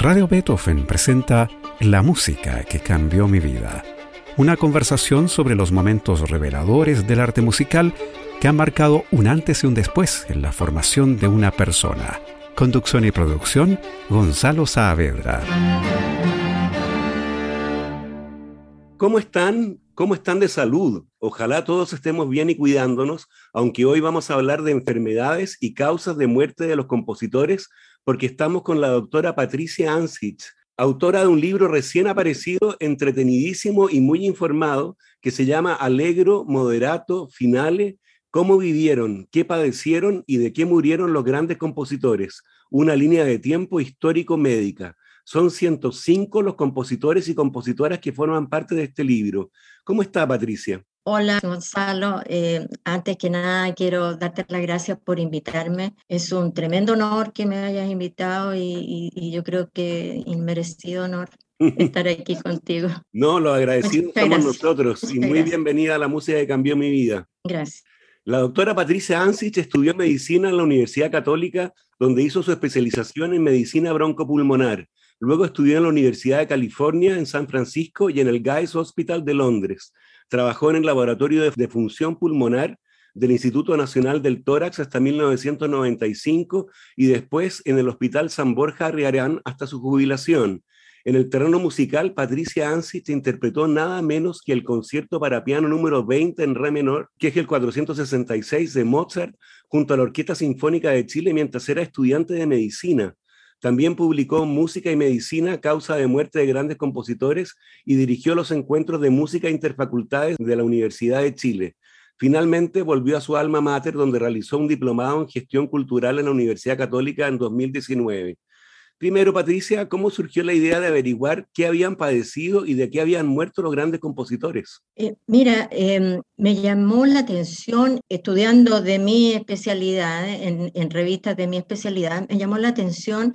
Radio Beethoven presenta La música que cambió mi vida. Una conversación sobre los momentos reveladores del arte musical que han marcado un antes y un después en la formación de una persona. Conducción y producción, Gonzalo Saavedra. ¿Cómo están? ¿Cómo están de salud? Ojalá todos estemos bien y cuidándonos, aunque hoy vamos a hablar de enfermedades y causas de muerte de los compositores, porque estamos con la doctora Patricia Ansich, autora de un libro recién aparecido, entretenidísimo y muy informado, que se llama Alegro, Moderato, Finale, cómo vivieron, qué padecieron y de qué murieron los grandes compositores, una línea de tiempo histórico-médica. Son 105 los compositores y compositoras que forman parte de este libro. ¿Cómo está, Patricia? Hola, Gonzalo. Eh, antes que nada, quiero darte las gracias por invitarme. Es un tremendo honor que me hayas invitado y, yo creo que inmerecido honor estar aquí contigo. No, lo agradecidos somos nosotros y muy bienvenida a la música que cambió mi vida. Gracias. La doctora Patricia Ansich estudió medicina en la Universidad Católica, donde hizo su especialización en medicina broncopulmonar. Luego estudió en la Universidad de California en San Francisco y en el Guy's Hospital de Londres. Trabajó en el laboratorio de, función pulmonar del Instituto Nacional del Tórax hasta 1995 y después en el Hospital San Borja Arriarán hasta su jubilación. En el terreno musical, Patricia Ansich interpretó nada menos que el concierto para piano número 20 en re menor, que es el 466 de Mozart, junto a la Orquesta Sinfónica de Chile mientras era estudiante de medicina. También publicó Música y Medicina, causa de muerte de grandes compositores y dirigió los encuentros de música interfacultades de la Universidad de Chile. Finalmente volvió a su alma mater donde realizó un diplomado en gestión cultural en la Universidad Católica en 2019. Primero, Patricia, ¿cómo surgió la idea de averiguar qué habían padecido y de qué habían muerto los grandes compositores? Eh, mira, em, me llamó la atención, estudiando de mi especialidad, en, revistas de mi especialidad, me llamó la atención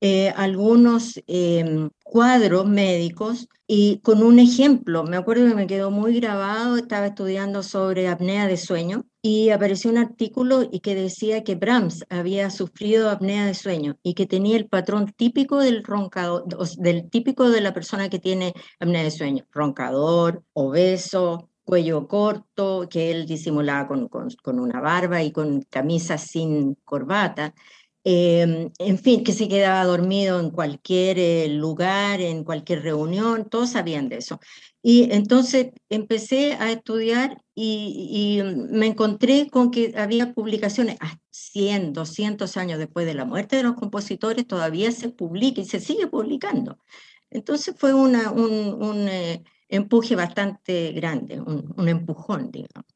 eh, algunos em, cuadros médicos y con un ejemplo, me acuerdo que me quedó muy grabado, estaba estudiando sobre apnea de sueño y apareció un artículo y que decía que Brahms había sufrido apnea de sueño y que tenía el patrón típico del roncador, del típico de la persona que tiene apnea de sueño, roncador, obeso, cuello corto, que él disimulaba con, con una barba y con camisa sin corbata. Em, en fin, que se quedaba dormido en cualquier eh, lugar, en cualquier reunión, todos sabían de eso. Y entonces empecé a estudiar y, me encontré con que había publicaciones, a 100, 200 años después de la muerte de los compositores, todavía se publica y se sigue publicando. Entonces fue una, un, eh, empuje bastante grande, un, un empujón, digamos.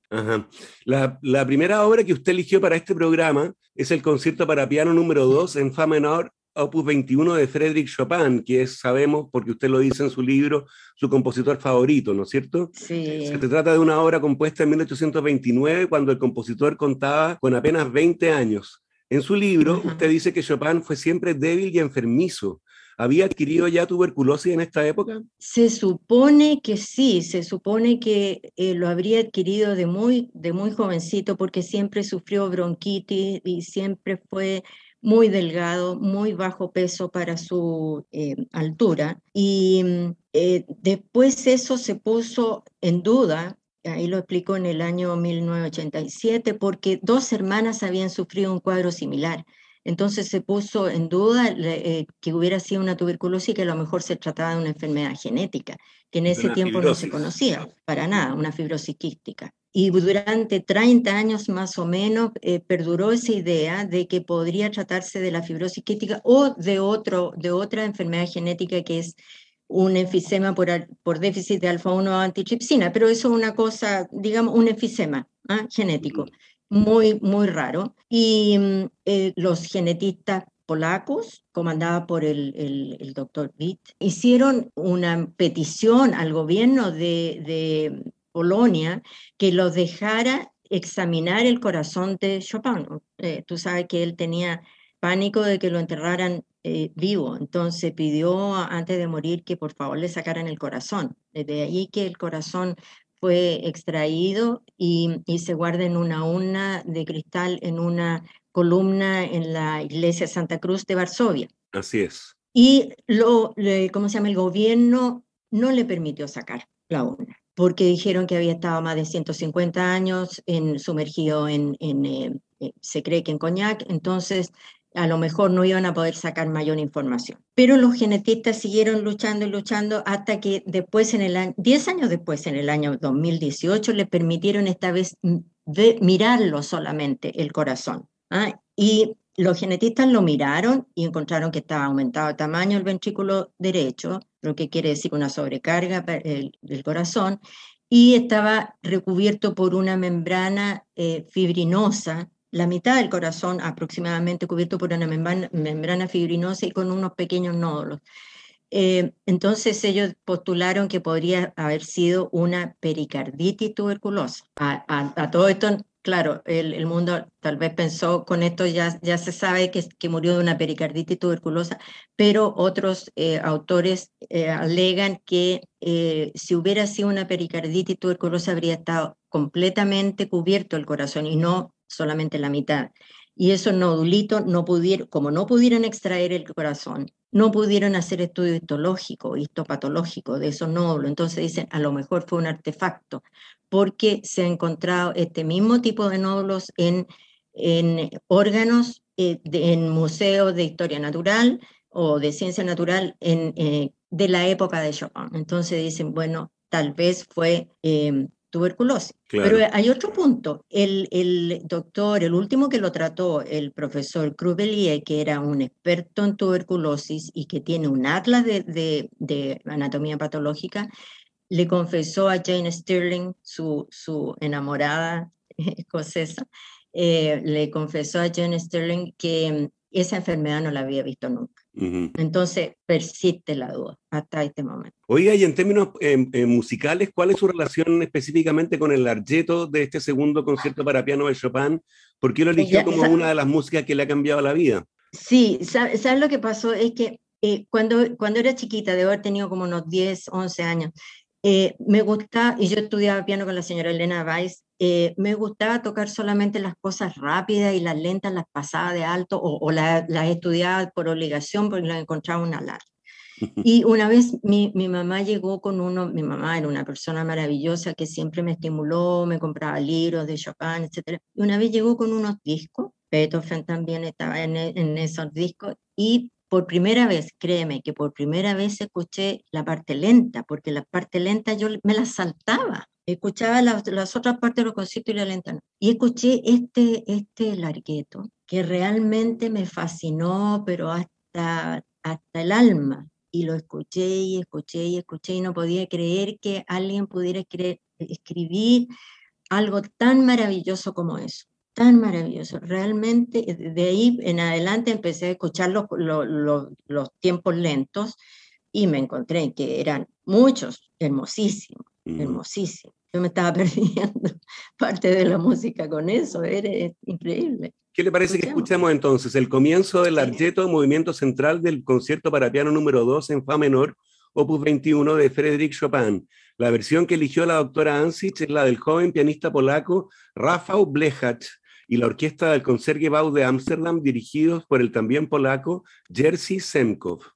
La, la, primera obra que usted eligió para este programa es el concierto para piano número 2 en Fa menor, opus 21 de Frédéric Chopin, que es, sabemos, porque usted lo dice en su libro, su compositor favorito, ¿no es cierto? Sí. Se trata de una obra compuesta en 1829, cuando el compositor contaba con apenas 20 años. En su libro, usted dice que Chopin fue siempre débil y enfermizo, ¿Había adquirido ya tuberculosis en esta época? Se supone que sí, se supone que eh, lo habría adquirido de muy, de muy jovencito porque siempre sufrió bronquitis y siempre fue muy delgado, muy bajo peso para su eh, altura. Y mm, eh, después eso se puso en duda ahí lo explico en el año 1987, porque dos hermanas habían sufrido un cuadro similar. Entonces se puso en duda eh, que hubiera sido una tuberculosis y que a lo mejor se trataba de una enfermedad genética, que en ese tiempo no se conocía para nada, una fibrosis quística. Y durante 30 años más o menos eh, perduró esa idea de que podría tratarse de la fibrosis quística o de, otro, de otra enfermedad genética que es un enfisema por, por déficit de alfa-1 antitripsina, pero eso es una cosa, digamos, un enfisema ¿ah? genético muy, muy raro. Y mm, eh, los genetistas polacos, comandada por el, el, doctor Witt, hicieron una petición al gobierno de, de Polonia que los dejara examinar el corazón de Chopin. Eh, tú sabes que él tenía pánico de que lo enterraran eh, vivo, entonces pidió antes de morir que por favor le sacaran el corazón. Desde ahí que el corazón fue extraído y, se guarda en una urna de cristal en una columna en la iglesia Santa Cruz de Varsovia. Así es. y lo, ¿cómo se llama? El gobierno no le permitió sacar la urna, porque dijeron que había estado más de 150 años en, sumergido en, en se cree que en coñac, entonces a lo mejor no iban a poder sacar mayor información. Pero los genetistas siguieron luchando y luchando hasta que después, en el año, 10 años después, en el año 2018, le permitieron esta vez mirarlo solamente, el corazón. ¿ah? Y los genetistas lo miraron y encontraron que estaba aumentado de tamaño el ventrículo derecho, lo que quiere decir una sobrecarga del corazón, y estaba recubierto por una membrana eh, fibrinosa la mitad del corazón aproximadamente cubierto por una membrana, fibrinosa y con unos pequeños nódulos. Eh, entonces ellos postularon que podría haber sido una pericarditis tuberculosa. A, todo esto, claro, el, mundo tal vez pensó, con esto ya, ya se sabe que, que murió de una pericarditis tuberculosa, pero otros eh, autores eh, alegan que si hubiera sido una pericarditis tuberculosa habría estado completamente cubierto el corazón y no solamente la mitad. Y esos nodulitos no pudieron, como no pudieron extraer el corazón, no pudieron hacer estudio histológico, histopatológico de esos nódulos. Entonces dicen, a lo mejor fue un artefacto, porque se ha encontrado este mismo tipo de nódulos en, en órganos, eh, en museos de historia natural o de ciencia natural en, eh, de la época de Chopin. Entonces dicen, bueno, tal vez fue eh, tuberculosis. Pero hay otro punto. El, el, doctor, el último que lo trató, el profesor Crubelier, que era un experto en tuberculosis y que tiene un atlas de, de, anatomía patológica, le confesó a Jane Stirling, su, su enamorada escocesa, eh, le confesó a Jane Stirling que esa enfermedad no la había visto nunca. Entonces persiste la duda hasta este momento. Oiga, y en términos em, musicales, ¿cuál es su relación específicamente con el larghetto de este segundo concierto para piano de Chopin? ¿Por qué lo eligió como una de las músicas que le ha cambiado la vida? Sí, ¿sabes, lo que pasó? Es que eh, cuando, cuando era chiquita, de haber tenido como unos 10, 11 años, eh, me gusta, y yo estudiaba piano con la señora Elena Weiss, eh, me gustaba tocar solamente las cosas rápidas y las lentas las pasaba de alto o, las estudiaba por obligación porque las encontraba una larga. Y una vez mi, mi, mamá llegó con uno, mi mamá era una persona maravillosa que siempre me estimuló, me compraba libros de Chopin, etc. Y una vez llegó con unos discos, Beethoven también estaba en, en esos discos, y por primera vez, créeme que por primera vez escuché la parte lenta, porque la parte lenta yo me la saltaba. Escuchaba las, otras partes de los conciertos y la lenta no. Y escuché este, este largueto que realmente me fascinó, pero hasta, hasta el alma. Y lo escuché y escuché y escuché y no podía creer que alguien pudiera escribir algo tan maravilloso como eso tan maravilloso. Realmente, de ahí en adelante empecé a escuchar los, los, tiempos lentos y me encontré que eran muchos, hermosísimos, hermosísimos. Yo me estaba perdiendo parte de la música con eso, era increíble. ¿Qué le parece que escuchemos entonces el comienzo del Argeto, movimiento central del concierto para piano número 2 en Fa menor, opus 21 de Frédéric Chopin? La versión que eligió la doctora Ansich es la del joven pianista polaco Rafał Blechacz, y la orquesta del Concertgebouw de Ámsterdam, dirigidos por el también polaco Jerzy Semkov.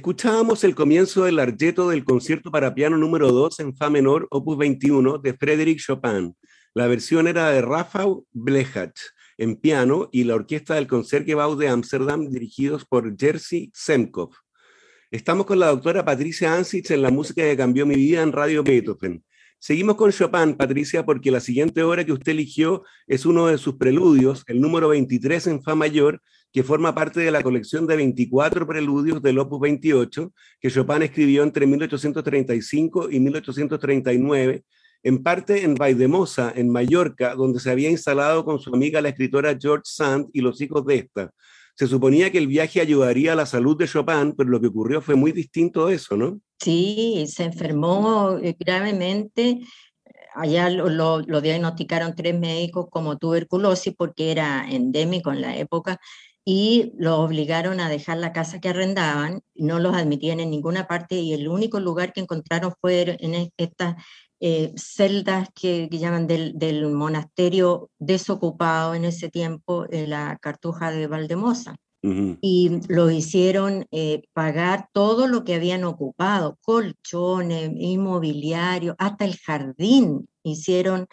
Escuchábamos el comienzo del arjeto del concierto para piano número 2 en Fa menor, opus 21, de Frédéric Chopin. La versión era de Rafael Blechach en piano y la orquesta del Concertgebouw de Ámsterdam, dirigidos por Jerzy Semkov. Estamos con la doctora Patricia Ansich en la música que cambió mi vida en Radio Beethoven. Seguimos con Chopin, Patricia, porque la siguiente obra que usted eligió es uno de sus preludios, el número 23 en Fa mayor, que forma parte de la colección de 24 preludios del Opus 28, que Chopin escribió entre 1835 y 1839, en parte en Vaidemosa, en Mallorca, donde se había instalado con su amiga la escritora George Sand y los hijos de esta. Se suponía que el viaje ayudaría a la salud de Chopin, pero lo que ocurrió fue muy distinto de eso, ¿no? Sí, se enfermó eh, gravemente. Allá lo, lo diagnosticaron tres médicos como tuberculosis porque era endémico en la época y los obligaron a dejar la casa que arrendaban, no los admitían en ninguna parte y el único lugar que encontraron fue en estas eh, celdas que, llaman del, del, monasterio desocupado en ese tiempo, la cartuja de Valdemosa. Y lo hicieron eh, pagar todo lo que habían ocupado, colchones, inmobiliario, hasta el jardín. Hicieron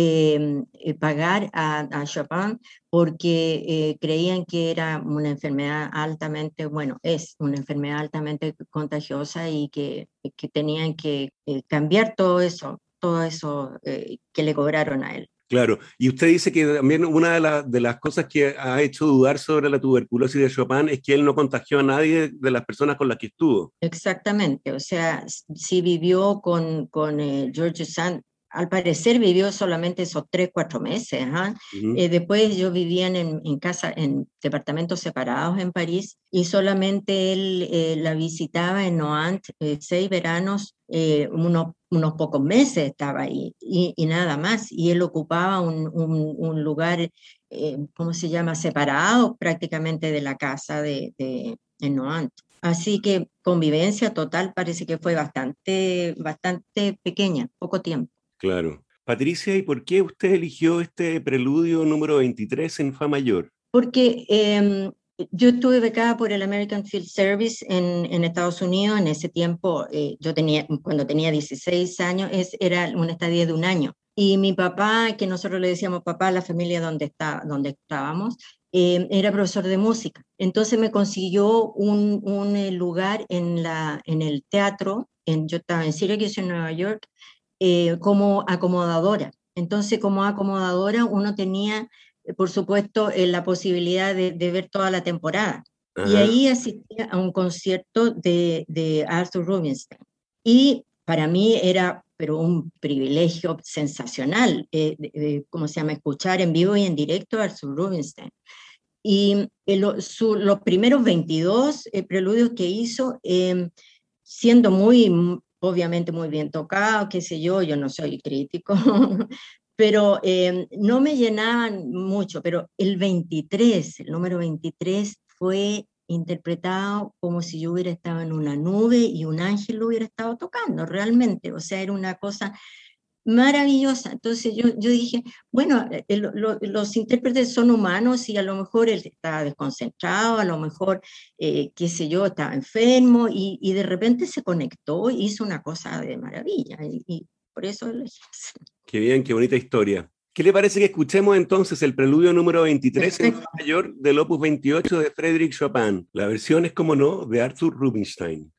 eh, pagar a, Chopin porque eh, creían que era una enfermedad altamente, bueno, es una enfermedad altamente contagiosa y que, que tenían que eh, cambiar todo eso, todo eso que le cobraron a él. Claro, y usted dice que también una de, de, las cosas que ha hecho dudar sobre la tuberculosis de Chopin es que él no contagió a nadie de las personas con las que estuvo. Exactamente, o sea, sí vivió con, con George Sand, al parecer vivió solamente esos tres, cuatro meses. Eh, después yo vivía en, en, casa, en departamentos separados en París y solamente él eh, la visitaba en Noant eh, seis veranos, unos, unos pocos meses estaba ahí y, y, nada más. Y él ocupaba un, un, un lugar, ¿cómo se llama?, separado prácticamente de la casa de, de en Noant. Así que convivencia total parece que fue bastante, bastante pequeña, poco tiempo. Claro. Patricia, ¿y por qué usted eligió este preludio número 23 en Fa mayor? Porque em, yo estuve becada por el American Field Service en, Estados Unidos. En ese tiempo, eh, yo tenía, cuando tenía 16 años, era una estadía de un año. Y mi papá, que nosotros le decíamos papá a la familia donde, está, donde estábamos, em, era profesor de música. Entonces me consiguió un, eh, lugar en, la, en el teatro. Yo estaba en Syracuse, en Nueva York, eh, como acomodadora. Entonces, como acomodadora, uno tenía, eh, por supuesto, eh, la posibilidad de, ver toda la temporada. Y ahí asistía a un concierto de, de Arthur Rubinstein. Y para mí era pero un privilegio sensacional, eh, ¿cómo se llama?, escuchar en vivo y en directo a Arthur Rubinstein. Y los primeros 22 preludios que hizo, siendo muy obviamente muy bien tocado, qué sé yo, yo no soy crítico, pero eh, no me llenaban mucho, pero el 23, el número 23 fue interpretado como si yo hubiera estado en una nube y un ángel lo hubiera estado tocando, realmente, o sea, era una cosa maravillosa. Entonces yo, yo dije, bueno, eh, los intérpretes son humanos y a lo mejor él estaba desconcentrado, a lo mejor, eh, qué sé yo, estaba enfermo y, y, de repente se conectó y hizo una cosa de maravilla y, por eso lo Qué bien, qué bonita historia. ¿Qué le parece que escuchemos entonces el preludio número 23 en mayor del opus 28 de Frédéric Chopin? La versión es, como no, de Arthur Rubinstein.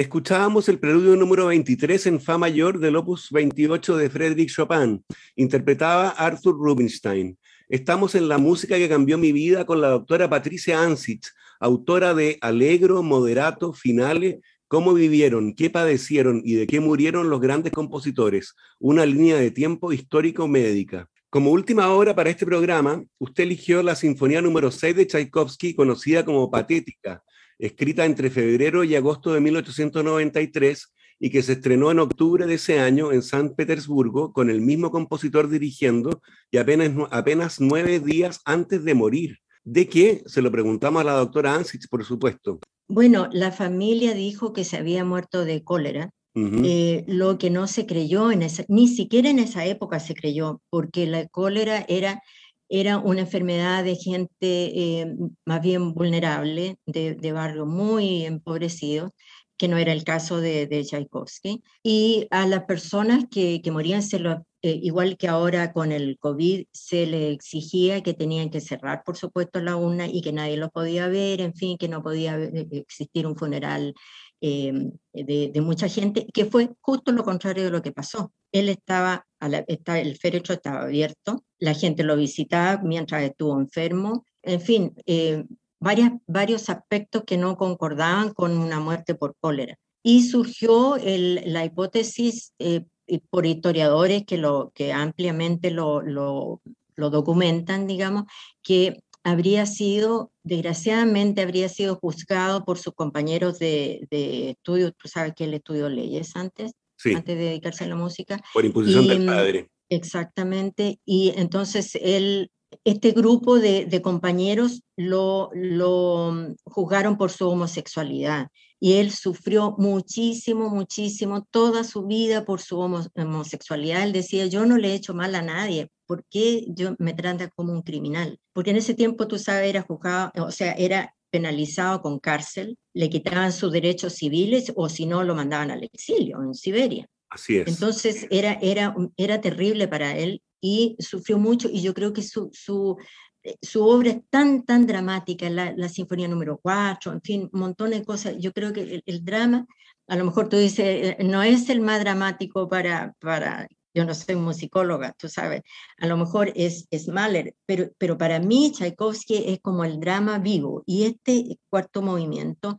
Escuchábamos el preludio número 23 en Fa mayor del opus 28 de Frédéric Chopin. Interpretaba Arthur Rubinstein. Estamos en la música que cambió mi vida con la doctora Patricia Ansich, autora de Alegro, Moderato, Finales, cómo vivieron, qué padecieron y de qué murieron los grandes compositores, una línea de tiempo histórico-médica. Como última obra para este programa, usted eligió la Sinfonía número 6 de Tchaikovsky, conocida como Patética, escrita entre febrero y agosto de 1893 y que se estrenó en octubre de ese año en San Petersburgo con el mismo compositor dirigiendo y apenas, apenas nueve días antes de morir. ¿De qué? Se lo preguntamos a la doctora Ansich, por supuesto. Bueno, la familia dijo que se había muerto de cólera, eh, lo que no se creyó, en esa, ni siquiera en esa época se creyó, porque la cólera era era una enfermedad de gente eh, más bien vulnerable, de, de barrios muy empobrecidos, que no era el caso de, de Tchaikovsky. Y a las personas que, que morían, se lo, eh, igual que ahora con el COVID, se le exigía que tenían que cerrar, por supuesto, la urna y que nadie los podía ver, en fin, que no podía eh, existir un funeral Em, de, mucha gente, que fue justo lo contrario de lo que pasó. Él estaba, el féretro estaba abierto, la gente lo visitaba mientras estuvo enfermo, en fin, eh, varias, varios aspectos que no concordaban con una muerte por cólera. Y surgió la hipótesis eh, por historiadores que, lo, que ampliamente lo, lo documentan, digamos, que habría sido, desgraciadamente, habría sido juzgado por sus compañeros de, de estudio. Tú sabes que él estudió leyes antes, antes de dedicarse a la música. Por imposición del padre. Exactamente. Y entonces él, este grupo de, de compañeros lo, lo mm, juzgaron por su homosexualidad y él sufrió muchísimo, muchísimo toda su vida por su homosexualidad. Él decía, yo no le he hecho mal a nadie, ¿por qué yo me trata como un criminal? Porque en ese tiempo, tú sabes, era juzgado, o sea, era penalizado con cárcel, le quitaban sus derechos civiles o si no lo mandaban al exilio en Siberia. Así es. Entonces era, era, era terrible para él y sufrió mucho y yo creo que su, su eh, su obra es tan, tan dramática, la, la, Sinfonía número 4, en fin, montón de cosas. Yo creo que el, drama, a lo mejor tú dices, eh, no es el más dramático para, para yo no soy musicóloga, tú sabes, a lo mejor es, es Mahler, pero, pero para mí Tchaikovsky es como el drama vivo y este cuarto movimiento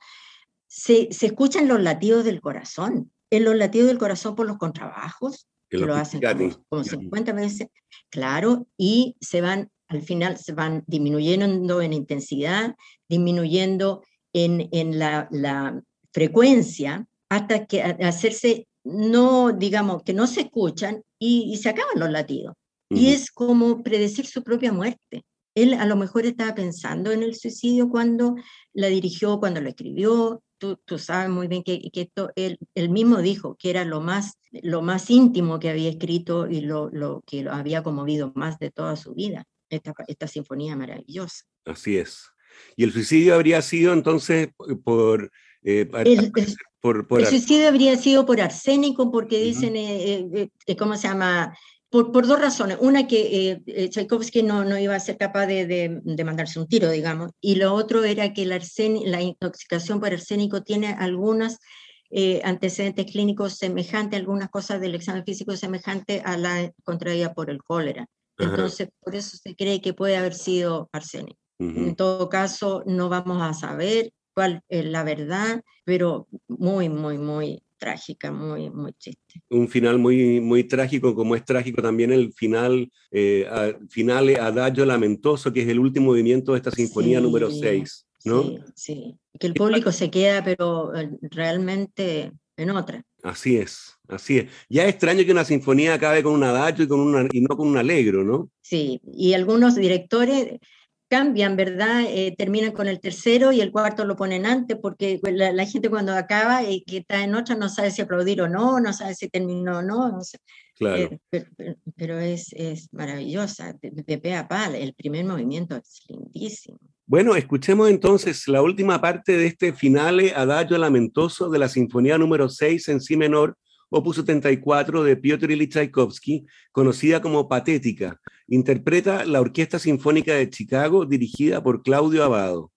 se, se escuchan los latidos del corazón, en los latidos del corazón por los contrabajos, que lo hacen como, 50 veces, claro, y se van, al final se van disminuyendo en intensidad, disminuyendo en, en la, la, frecuencia, hasta que hacerse, no, digamos, que no se escuchan y, se acaban los latidos. Y es como predecir su propia muerte. Él a lo mejor estaba pensando en el suicidio cuando la dirigió, cuando lo escribió, tú, sabes muy bien que, que esto, él, mismo dijo que era lo más, lo más íntimo que había escrito y lo, lo que lo había conmovido más de toda su vida, esta, esta sinfonía maravillosa. Así es. ¿Y el suicidio habría sido entonces por... Eh, el, por, por el, suicidio habría sido por arsénico, porque dicen, eh, eh, ¿cómo se llama? Por, por, dos razones. Una, que eh, eh, Tchaikovsky no, no, iba a ser capaz de, de, mandarse un tiro, digamos. Y lo otro era que la, la intoxicación por arsénico tiene algunos eh, antecedentes clínicos semejantes, algunas cosas del examen físico semejante a la contraída por el cólera. Entonces, por eso se cree que puede haber sido arsénico. En todo caso, no vamos a saber cuál es la verdad, pero muy, muy, muy trágica, muy, muy triste. Un final muy, muy trágico, como es trágico también el final, eh, a, final Adagio Lamentoso, que es el último movimiento de esta sinfonía número 6. ¿No? Sí, sí, que el público se queda, pero eh, realmente en otra. Así es, así es. Ya es extraño que una sinfonía acabe con un adagio y, con una, y no con un alegro, ¿no? Sí, y algunos directores cambian, ¿verdad? Eh, terminan con el tercero y el cuarto lo ponen antes, porque pues, la, gente cuando acaba y que está en otra no sabe si aplaudir o no, no sabe si terminó o no. claro. Eh, pero, es, es, maravillosa, de, de pe a pa, el primer movimiento es lindísimo. Bueno, escuchemos entonces la última parte de este finale adagio lamentoso de la Sinfonía número 6 en Si menor, opus 74 de Piotr Ilyich Tchaikovsky, conocida como Patética. Interpreta la Orquesta Sinfónica de Chicago dirigida por Claudio Abado.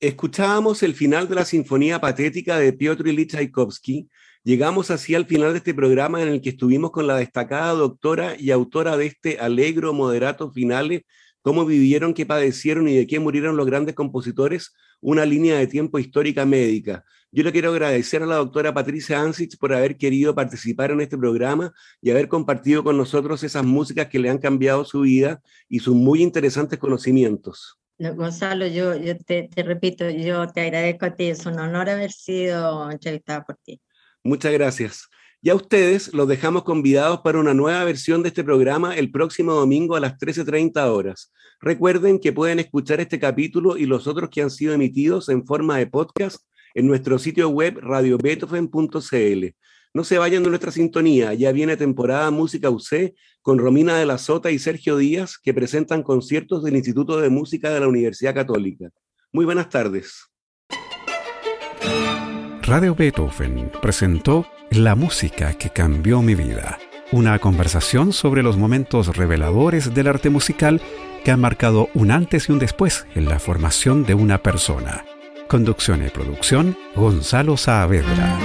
Escuchábamos el final de la Sinfonía Patética de Piotr Ilyich Tchaikovsky. Llegamos así al final de este programa en el que estuvimos con la destacada doctora y autora de este alegro moderato finale, cómo vivieron, qué padecieron y de qué murieron los grandes compositores, una línea de tiempo histórica médica. Yo le quiero agradecer a la doctora Patricia Ansich por haber querido participar en este programa y haber compartido con nosotros esas músicas que le han cambiado su vida y sus muy interesantes conocimientos. Gonzalo, yo, yo te, repito, yo te agradezco a ti, es un honor haber sido entrevistada por ti. Muchas gracias. Y a ustedes los dejamos convidados para una nueva versión de este programa el próximo domingo a las 13.30 horas. Recuerden que pueden escuchar este capítulo y los otros que han sido emitidos en forma de podcast en nuestro sitio web radiobeethoven.cl. No se vayan de nuestra sintonía, ya viene temporada Música UC con Romina de la Sota y Sergio Díaz que presentan conciertos del Instituto de Música de la Universidad Católica. Muy buenas tardes. Radio Beethoven presentó La música que cambió mi vida, una conversación sobre los momentos reveladores del arte musical que han marcado un antes y un después en la formación de una persona. Conducción y producción, Gonzalo Saavedra.